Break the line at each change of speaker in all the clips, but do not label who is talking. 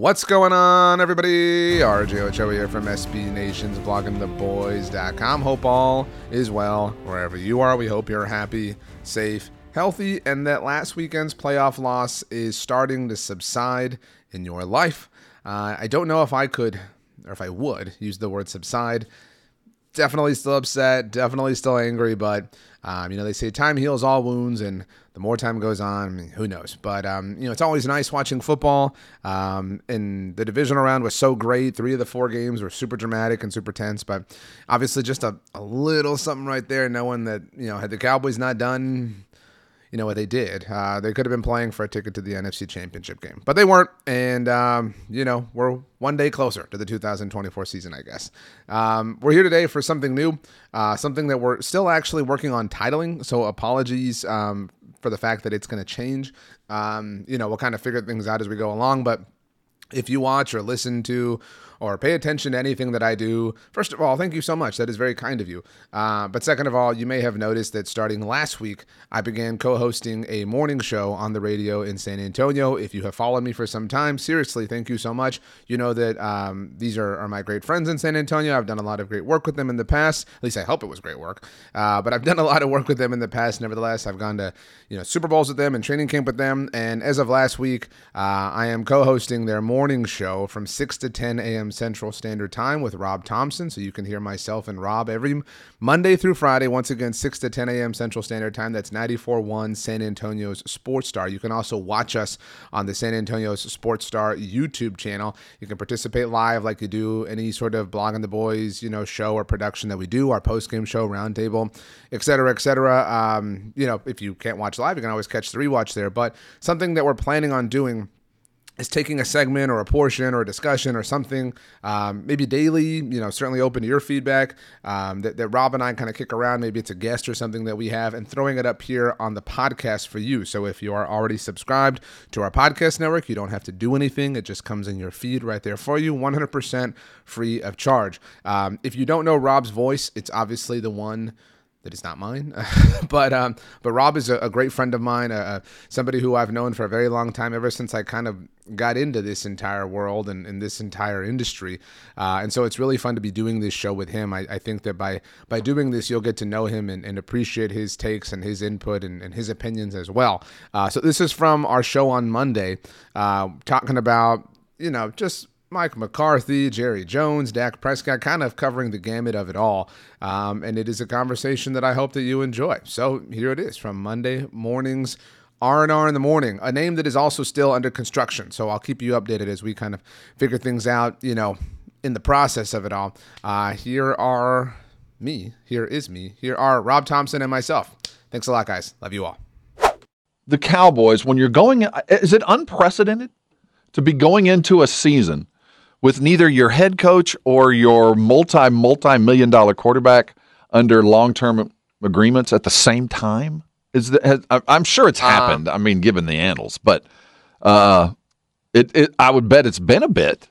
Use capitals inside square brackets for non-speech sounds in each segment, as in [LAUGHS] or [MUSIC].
What's going on, everybody? RJ Ochoa here from SB Nation's bloggingtheboys.com. Hope all is well wherever you are. We hope you're happy, safe, healthy, and that last weekend's playoff loss is starting to subside in your life. Uh, I don't know if I could, or if I would, use the word subside. Definitely still upset, definitely still angry, but um, you know, they say time heals all wounds, and the more time goes on, who knows? But um, you know, it's always nice watching football. Um, and the divisional round was so great. Three of the four games were super dramatic and super tense. But obviously, just a, a little something right there, knowing that you know, had the Cowboys not done you know what they did. Uh, they could have been playing for a ticket to the NFC Championship game, but they weren't. And um, you know, we're one day closer to the 2024 season, I guess. Um, we're here today for something new, uh, something that we're still actually working on titling. So apologies um, for the fact that it's going to change. Um, you know, we'll kind of figure things out as we go along, but if you watch or listen to or pay attention to anything that I do, first of all, thank you so much. That is very kind of you. Uh, but second of all, you may have noticed that starting last week, I began co hosting a morning show on the radio in San Antonio. If you have followed me for some time, seriously, thank you so much. You know that um, these are, are, my great friends in San Antonio. I've done a lot of great work with them in the past. At least I hope it was great work. Uh, but I've done a lot of work with them in the past. Nevertheless, I've gone to you know Super Bowls with them and training camp with them. And as of last week, uh, I am co hosting their morning show from 6 to 10 a.m. Central Standard Time with Rob Thompson. So you can hear myself and Rob every Monday through Friday, once again, 6 to 10 a.m. Central Standard Time. That's 94.1 San Antonio's Sports Star. You can also watch us on the San Antonio's Sports Star YouTube channel. You can participate live like you do any sort of Blogging the Boys, you know, show or production that we do, our post-game show, roundtable, et cetera, et cetera. Um, you know, if you can't watch live, you can always catch the rewatch there. But something that we're planning on doing is taking a segment or a portion or a discussion or something, um, maybe daily, you know, certainly open to your feedback um, that, that Rob and I kind of kick around. Maybe it's a guest or something that we have and throwing it up here on the podcast for you. So if you are already subscribed to our podcast network, you don't have to do anything. It just comes in your feed right there for you, 100% free of charge. Um, if you don't know Rob's voice, it's obviously the one that is not mine. [LAUGHS] but um, but Rob is a, a, great friend of mine, uh, somebody who I've known for a very long time, ever since I kind of got into this entire world and, this entire industry. Uh, and so it's really fun to be doing this show with him. I, I think that by by doing this, you'll get to know him and, and appreciate his takes and his input and, and his opinions as well. Uh, so this is from our show on Monday, uh, talking about you know just Mike McCarthy, Jerry Jones, Dak Prescott, kind of covering the gamut of it all. Um, and it is a conversation that I hope that you enjoy. So here it is from Monday mornings. R&R in the morning, a name that is also still under construction. So I'll keep you updated as we kind of figure things out, you know, in the process of it all. Uh, here are me. Here is me. Here are Rob Thompson and myself. Thanks a lot, guys. Love you all.
The Cowboys, when you're going, is it unprecedented to be going into a season with neither your head coach or your multi multi million dollar quarterback under long term agreements at the same time? Is that, has, I'm sure it's uh-huh. happened. Uh, I mean, given the annals, but uh, it, it I would bet it's been a bit.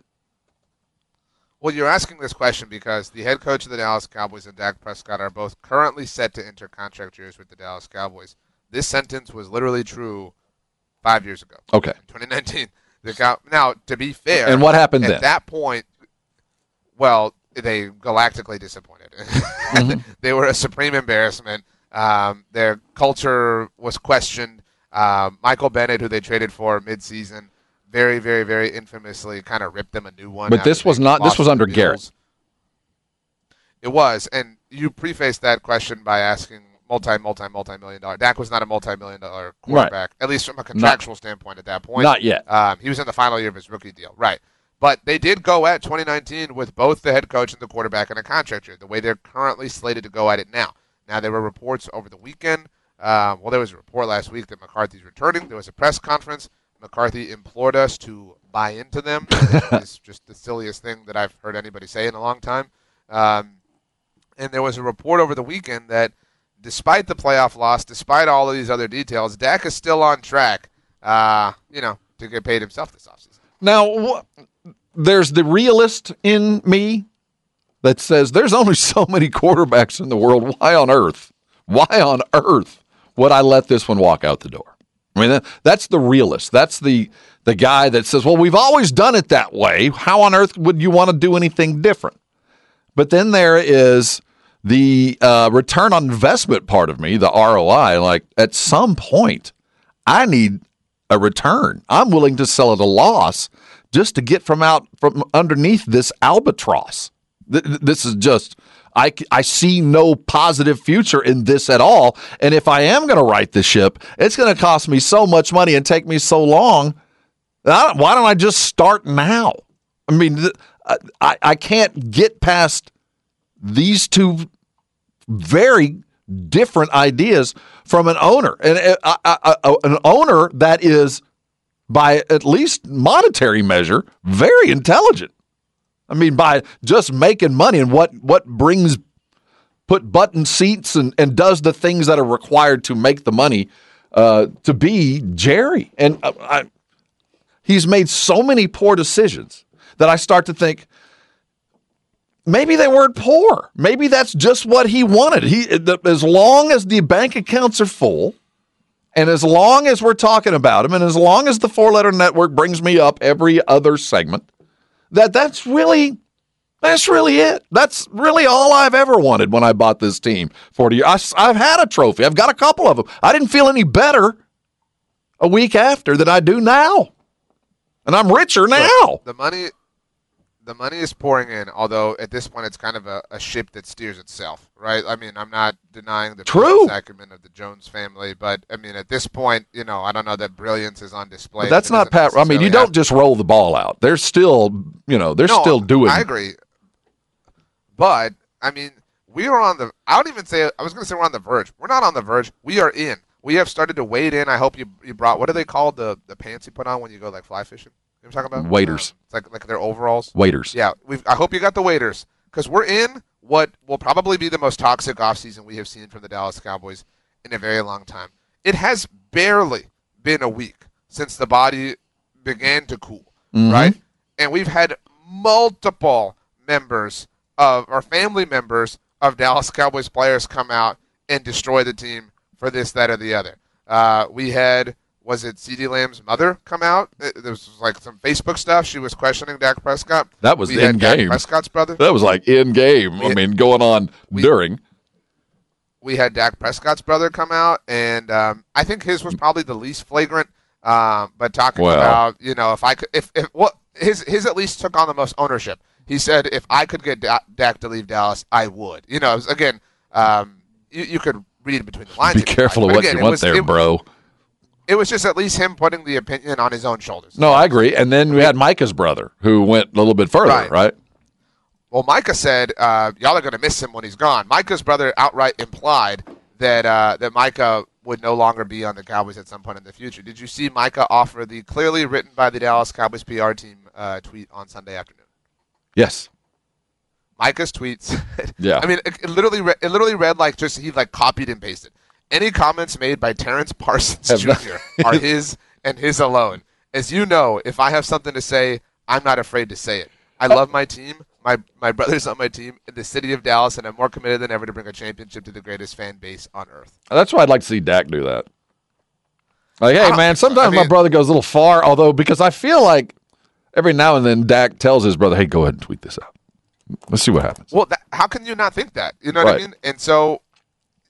Well, you're asking this question because the head coach of the Dallas Cowboys and Dak Prescott are both currently set to enter contract years with the Dallas Cowboys. This sentence was literally true five years ago.
Okay.
2019. Now, to be fair,
And what happened
at
then?
that point? Well, they galactically disappointed.
Mm-hmm. [LAUGHS]
they were a supreme embarrassment. Um, their culture was questioned. Um, Michael Bennett, who they traded for midseason, very, very, very infamously kind of ripped them a new one.
But this was not- this was under Garrett.
It was, and you prefaced that question by asking multi, multi, multi million dollar. Dak was not a multi million dollar quarterback, at least from a contractual standpoint at that point.
Not yet.
Um, he was in the final year of his rookie deal, right? But they did go at 2019 with both the head coach and the quarterback in a contract year. The way they're currently slated to go at it now. Now there were reports over the weekend. Um, well, there was a report last week that McCarthy's returning. There was a press conference. McCarthy implored us to buy into them. [LAUGHS] it's just the silliest thing that I've heard anybody say in a long time. Um, and there was a report over the weekend that despite the playoff loss, despite all of these other details, Dak is still on track, uh, you know, to get paid himself this offseason.
Now, wh- there's the realist in me that says there's only [LAUGHS] so many quarterbacks in the world. Why on earth? Why on earth would I let this one walk out the door? I mean, that, that's the realist. That's the the guy that says, "Well, we've always done it that way. How on earth would you want to do anything different?" But then there is the uh, return on investment part of me, the ROI. Like at some point, I need a return. I'm willing to sell at a loss just to get from out from underneath this albatross. Th- th- This is just I, I see no positive future in this at all. And if I am going to right the ship, it's going to cost me so much money and take me so long. Why don't I just start now? I mean, I, I can't get past these two very different ideas from an owner, and uh, uh, uh, an owner that is, by at least monetary measure, very intelligent. I mean, by just making money and what what brings put button seats and, and does the things that are required to make the money uh, to be Jerry. And uh, I, he's made so many poor decisions that I start to think maybe they weren't poor. Maybe that's just what he wanted. He the, as long as the bank accounts are full, and as long as we're talking about him, and as long as the four letter network brings me up every other segment, that that's really that's really it. That's really all I've ever wanted when I bought this team. Forty years. I, have had a trophy. I've got a couple of them. I didn't feel any better a week after than I do now, and I'm richer now.
The money, the money is pouring in. Although at this point, it's kind of a, a ship that steers itself, right? I mean, I'm not denying the
True.
acumen of the Jones family, but I mean, at this point, you know, I don't know that brilliance is on display.
But that's not Pat. I mean, you don't just roll the ball out. They're still, you know, they're
No,
still doing.
I agree, but I mean, we are on the. I don't even say. I was going to say we're on the verge. We're not on the verge. We are in. We have started to wade in. I hope you you brought. What are they called? The the pants you put on when you go like fly fishing. You know what I'm talking about? Um, it's like like their overalls.
Waders.
Yeah, we've. I hope you got the waders because we're in what will probably be the most toxic offseason we have seen from the Dallas Cowboys in a very long time. It has barely been a week since the body began to cool, right? And we've had multiple members of our family members of Dallas Cowboys players come out and destroy the team for this, that, or the other. Uh, we had was it CeeDee Lamb's mother come out? There was like some Facebook stuff. She was questioning Dak Prescott.
That was
we
in
Dak
game.
Prescott's brother.
That was like in game. I
We-
mean, going on during.
we had Dak Prescott's brother come out, and um, I think his was probably the least flagrant. Um, but talking
Well.
about you know if I could if if what his his at least took on the most ownership. He said if I could get da- Dak to leave Dallas, I would. You know, was, again, um, you, you could read between the lines.
Be careful of what
again,
you want
was-
there,
it,
bro.
It was just at least him putting the opinion on his own shoulders.
No, I agree. And then we had Micah's brother who went a little bit further,
Right.
right?
Well, Micah said uh, y'all are going to miss him when he's gone. Micah's brother outright implied that uh, that Micah would no longer be on the Cowboys at some point in the future. Did you see Micah offer the clearly written by the Dallas Cowboys PR team uh, tweet on Sunday afternoon?
Yes.
Micah's tweets. [LAUGHS]
Yeah.
I mean, it, it literally re- it literally read like just he like copied and pasted. Any comments made by Terrence Parsons Jr. are his and his alone. As you know, if I have something to say, I'm not afraid to say it. I oh. love my team. My my brother's on my team in the city of Dallas, and I'm more committed than ever to bring a championship to the greatest fan base on earth.
That's why I'd like to see Dak do that. Like, hey, man, sometimes
I
my brother goes a little far, although because I feel like every now and then Dak tells his brother, hey, go ahead and tweet this out. Let's see what happens.
Well, that, how can you not think that? You know what
Right.
I mean? And so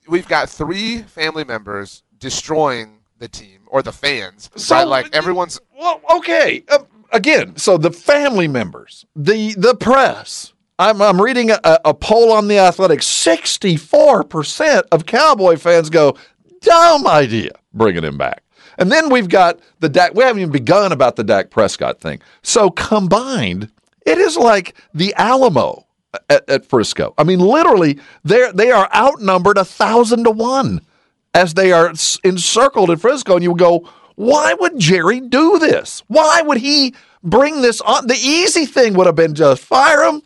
we've got three family members destroying the team or the fans.
So-
right? like everyone's
Well, okay. Uh, again, so the family members, the the press. I'm, I'm reading a, a poll on the Athletic. 64% of Cowboy fans go, dumb idea bringing him back. And then we've got the Dak. We haven't even begun about the Dak Prescott thing. So combined, it is like the Alamo at, at Frisco. I mean, literally, they they are outnumbered a thousand to one as they are encircled in Frisco, and you go, why would Jerry do this? Why would he bring this on? The easy thing would have been just fire him.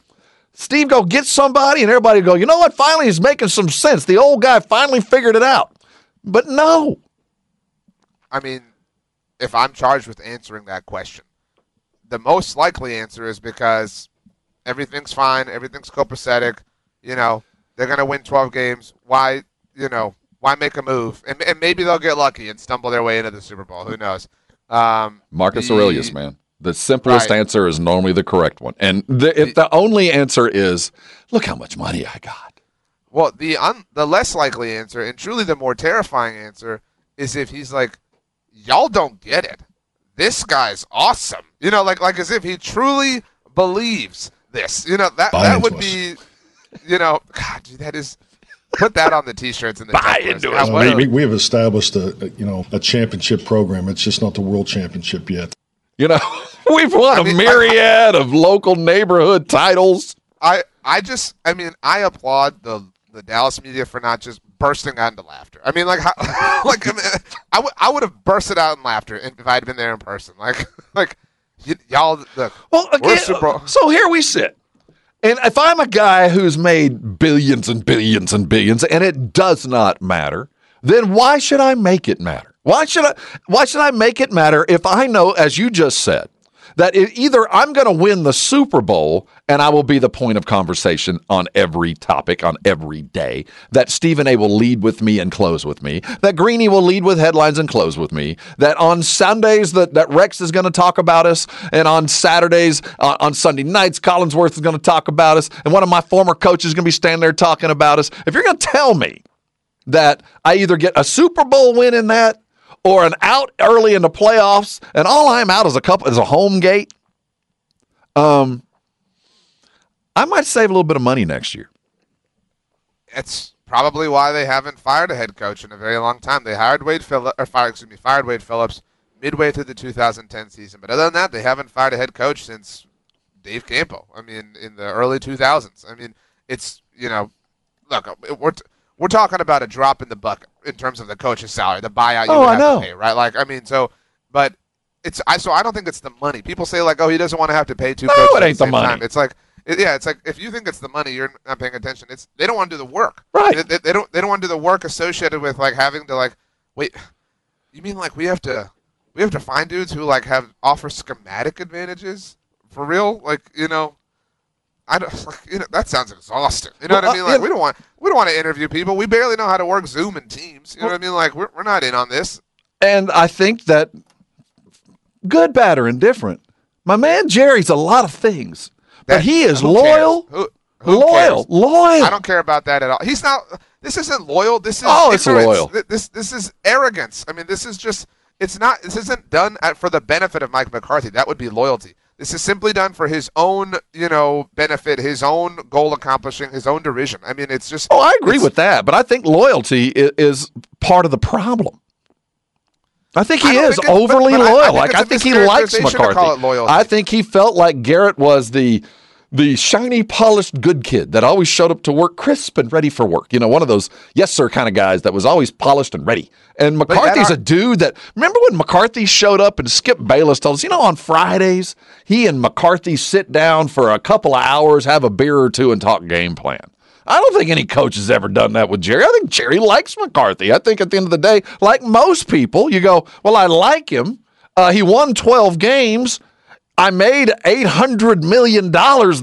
Steve go get somebody, and everybody go, you know what? Finally, he's making some sense. The old guy finally figured it out. But no,
I mean, if I'm charged with answering that question, the most likely answer is because everything's fine, everything's copacetic. You know, they're gonna win 12 games. Why, you know, why make a move? And, and maybe they'll get lucky and stumble their way into the Super Bowl. Who knows? Um,
Marcus
the-
Aurelius, man. The simplest
Right.
answer is normally the correct one. And the, if the only answer is, look how much money I got.
Well, the un- the less likely answer, and truly the more terrifying answer, is if he's like, "Y'all don't get it. This guy's awesome." You know, like like as if he truly believes this. You know that
Buy
that would
us.
be, you know, God, dude, that is. Put that on the t-shirts and the
Buy into
God,
us,
uh, what
we, we have established a, a you know a championship program. It's just not the world championship yet.
You know, [LAUGHS] we've won
I
a
mean,
myriad of local neighborhood titles.
I I just I mean I applaud the the Dallas media for not just bursting out into laughter. I mean like how, [LAUGHS] like I, mean, I would I would have bursted out in laughter if I had been there in person. Like [LAUGHS] like y- y'all look.
Well, again,
Super-
so here we sit. And if I'm a guy who's made billions and billions and billions and it does not matter, then why should I make it matter? Why should I why should I make it matter if I know as you just said that either I'm going to win the Super Bowl and I will be the point of conversation on every topic on every day, that Stephen A will lead with me and close with me, that Greeny will lead with headlines and close with me, that on Sundays that, that Rex is going to talk about us, and on Saturdays, uh, on Sunday nights, Collinsworth is going to talk about us, and one of my former coaches is going to be standing there talking about us. If you're going to tell me that I either get a Super Bowl win in that or an out early in the playoffs, and all I'm out is a couple is a home gate. Um, I might save a little bit of money next year.
It's probably why they haven't fired a head coach in a very long time. They hired Wade Phillips, or fired, excuse me, fired Wade Phillips midway through the 2010 season. But other than that, they haven't fired a head coach since Dave Campo. I mean, in the early 2000s. I mean, it's you know, look, we're t- we're talking about a drop in the bucket in terms of the coach's salary, the buyout you
Oh,
would
I
have
know.
to pay, right? Like, I mean, so, but it's I so I don't think it's the money. People say like, oh, he doesn't want to have to pay two
No,
coaches
it ain't the
same
money.
time. It's like. it- yeah, it's like if you think it's the money, you're not paying attention. It's they don't want to do the work.
Right.
They, they, they don't. They don't want to do the work associated with like having to like. Wait, you mean like we have to we have to find dudes who like have offer schematic advantages for real? Like you know, I don't. Like, [LAUGHS] you know, that sounds exhausting. You know
Well,
what I mean?
uh,
Like
yeah.
we don't want we don't want to interview people. We barely know how to work Zoom and Teams. You know what I mean? Like we're we're not in on this.
And I think that good, bad, or indifferent, my man Jerry's a lot of things, but he is loyal?
Who, who
loyal,
cares?
loyal.
I don't care about that at all. He's not. This isn't loyal. This is
Oh, it's loyal.
This this is arrogance. I mean, this is just. It's not. This isn't done at, for the benefit of Mike McCarthy. That would be loyalty. This is simply done for his own, you know, benefit, his own goal accomplishing, his own derision. I mean, it's just.
Oh, I agree with that, but I think loyalty is, is part of the problem. I think he
don't
is
think it's- but-
overly
but I- I
loyal. like I think he likes
mischaracterization to call
McCarthy. I think he felt like Garrett was the the shiny, polished good kid that always showed up to work crisp and ready for work. You know, one of those yes sir kind of guys that was always polished and ready. And McCarthy's
ar-
a dude that remember when McCarthy showed up and Skip Bayless told us, you know, on Fridays he and McCarthy sit down for a couple of hours, have a beer or two, and talk game plan. I don't think any coach has ever done that with Jerry. I think Jerry likes McCarthy. I think at the end of the day, like most people, you go, well, I like him. Uh, he won 12 games. I made $800 million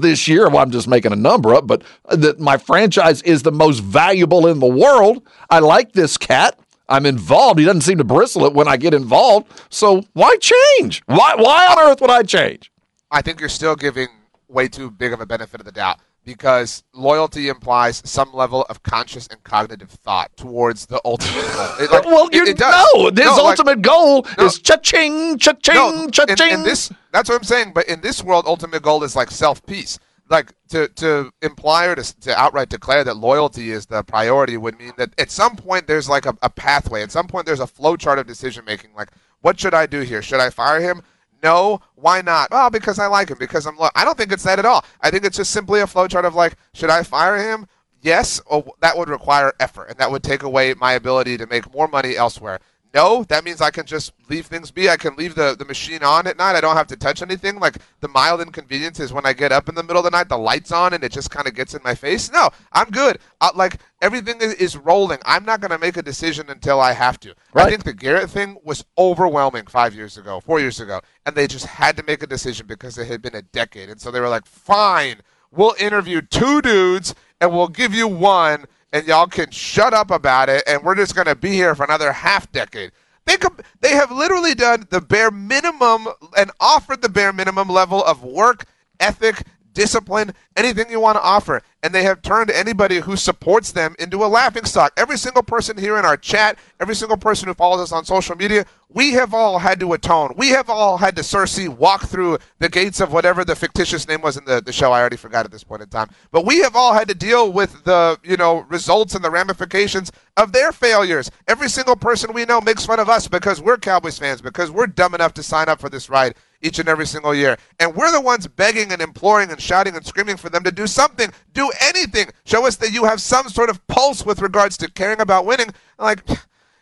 this year. Well, I'm just making a number up, but that my franchise is the most valuable in the world. I like this cat. I'm involved. He doesn't seem to bristle it when I get involved. So why change? Why, why on earth would I change?
I think you're still giving way too big of a benefit of the doubt because loyalty implies some level of conscious and cognitive thought towards the ultimate goal. It, like,
well, you
it does.
know, this
No, like-
ultimate goal
no.
is cha-ching, cha-ching,
no,
cha-ching.
in, in this that's what I'm saying. But in this world, ultimate goal is like self peace. Like to to imply or to, to outright declare that loyalty is the priority would mean that at some point there's like a, a pathway. At some point there's a flow chart of decision making. Like, what should I do here? Should I fire him? No. Why not? Oh, because I like him. Because I'm. Lo- I don't think it's that at all. I think it's just simply a flowchart of like, should I fire him? Yes, or that would require effort, and that would take away my ability to make more money elsewhere. No, that means I can just leave things be. I can leave the, the machine on at night. I don't have to touch anything. Like the mild inconvenience is when I get up in the middle of the night, the lights on, and it just kind of gets in my face. No, I'm good. Uh, like everything is, is rolling. I'm not going to make a decision until I have to. I
Right.
think the Garrett thing was overwhelming five years ago, four years ago, and they just had to make a decision because it had been a decade. And so they were like, fine, we'll interview two dudes and we'll give you one, and y'all can shut up about it, and we're just going to be here for another half decade. They, they have literally done the bare minimum and offered the bare minimum level of work, ethic, discipline, anything you want to offer. And they have turned anybody who supports them into a laughing stock. Every single person here in our chat, every single person who follows us on social media, we have all had to atone. We have all had to Cersei walk through the gates of whatever the fictitious name was in the, the show. I already forgot at this point in time. But we have all had to deal with the, you know, results and the ramifications of their failures. Every single person we know makes fun of us because we're Cowboys fans, because we're dumb enough to sign up for this ride each and every single year. And we're the ones begging and imploring and shouting and screaming for them to do something, do anything. Show us that you have some sort of pulse with regards to caring about winning. Like,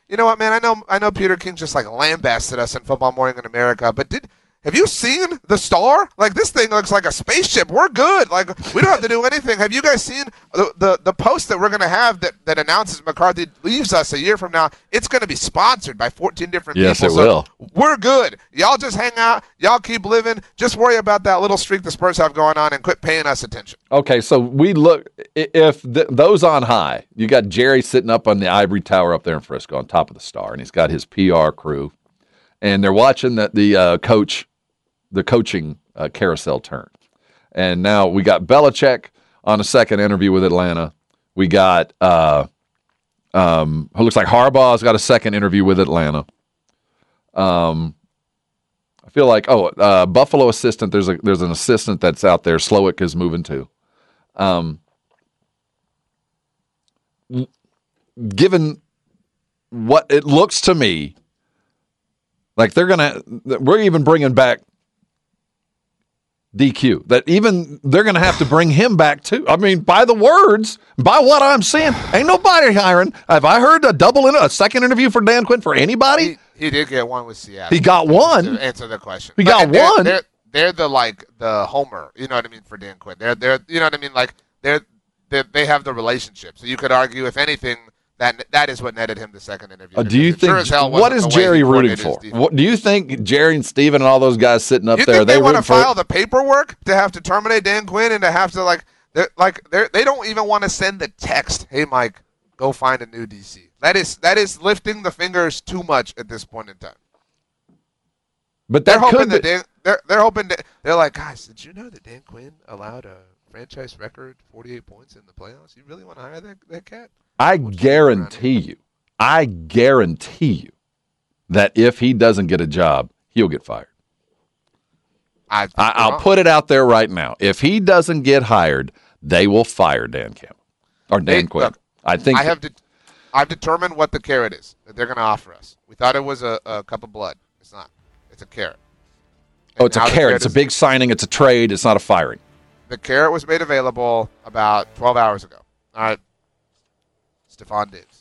you know what, man? I know, I know Peter King just like lambasted us in Football Morning in America, but did have you seen the star? Like this thing looks like a spaceship. We're good. Like we don't have to do anything. Have you guys seen the the, the post that we're gonna have that, that announces McCarthy leaves us a year from now? It's gonna be sponsored by 14 different
Yes,
people.
it will.
We're good. Y'all just hang out. Y'all keep living. Just worry about that little streak the Spurs have going on and quit paying us attention.
Okay, so we look if th- those on high, you got Jerry sitting up on the ivory tower up there in Frisco on top of the star, and he's got his PR crew, and they're watching the the uh, coach, the coaching uh, carousel turn, and now we got Belichick on a second interview with Atlanta. We got uh, um, who looks like Harbaugh's got a second interview with Atlanta. Um, I feel like oh, uh, Buffalo assistant. There's a there's an assistant that's out there. Slowik is moving to. Um, given what it looks to me, like they're gonna, we're even bringing back DQ. That even they're gonna have to bring him back too. I mean, by the words, by what I'm seeing, ain't nobody hiring. Have I heard a double in a second interview for Dan Quinn for anybody?
He, he did get one with Seattle.
He got one.
to answer the question.
He got
they're-
one.
They're, they're the like the homer. You know what I mean for Dan Quinn. They're they're you know what I mean like they're, they they have the relationship. So you could argue if anything that that is what netted him the second interview.
Uh, do you
sure
think
hell
what is
the way he
Jerry rooting for? What, do you think Jerry and Stephen and all those guys sitting up
You
there
they,
they
want to file the paperwork to have to terminate Dan Quinn and to have to like they're, like they they don't even want to send the text. Hey Mike, go find a new DC. That is that is lifting the fingers too much at this point in time.
but
They're hoping that
be,
Dan, they're they're hoping that they're like, guys, did you know that Dan Quinn allowed a franchise record 48 points in the playoffs? You really want to hire that that cat?
I guarantee you, I guarantee you that if he doesn't get a job, he'll get fired.
I,
I, I'll put it out there right now. If he doesn't get hired, they will fire Dan Campbell or Dan Quinn.
look,
I think
I have de- I've determined what the carrot is that they're going to offer us. We thought it was a, a cup of blood. It's not. It's a carrot.
oh, it's a
the
carrot. It's a big signing. It's a trade. It's not a firing.
The carrot was made available about 12 hours ago. All right. Stefon Diggs.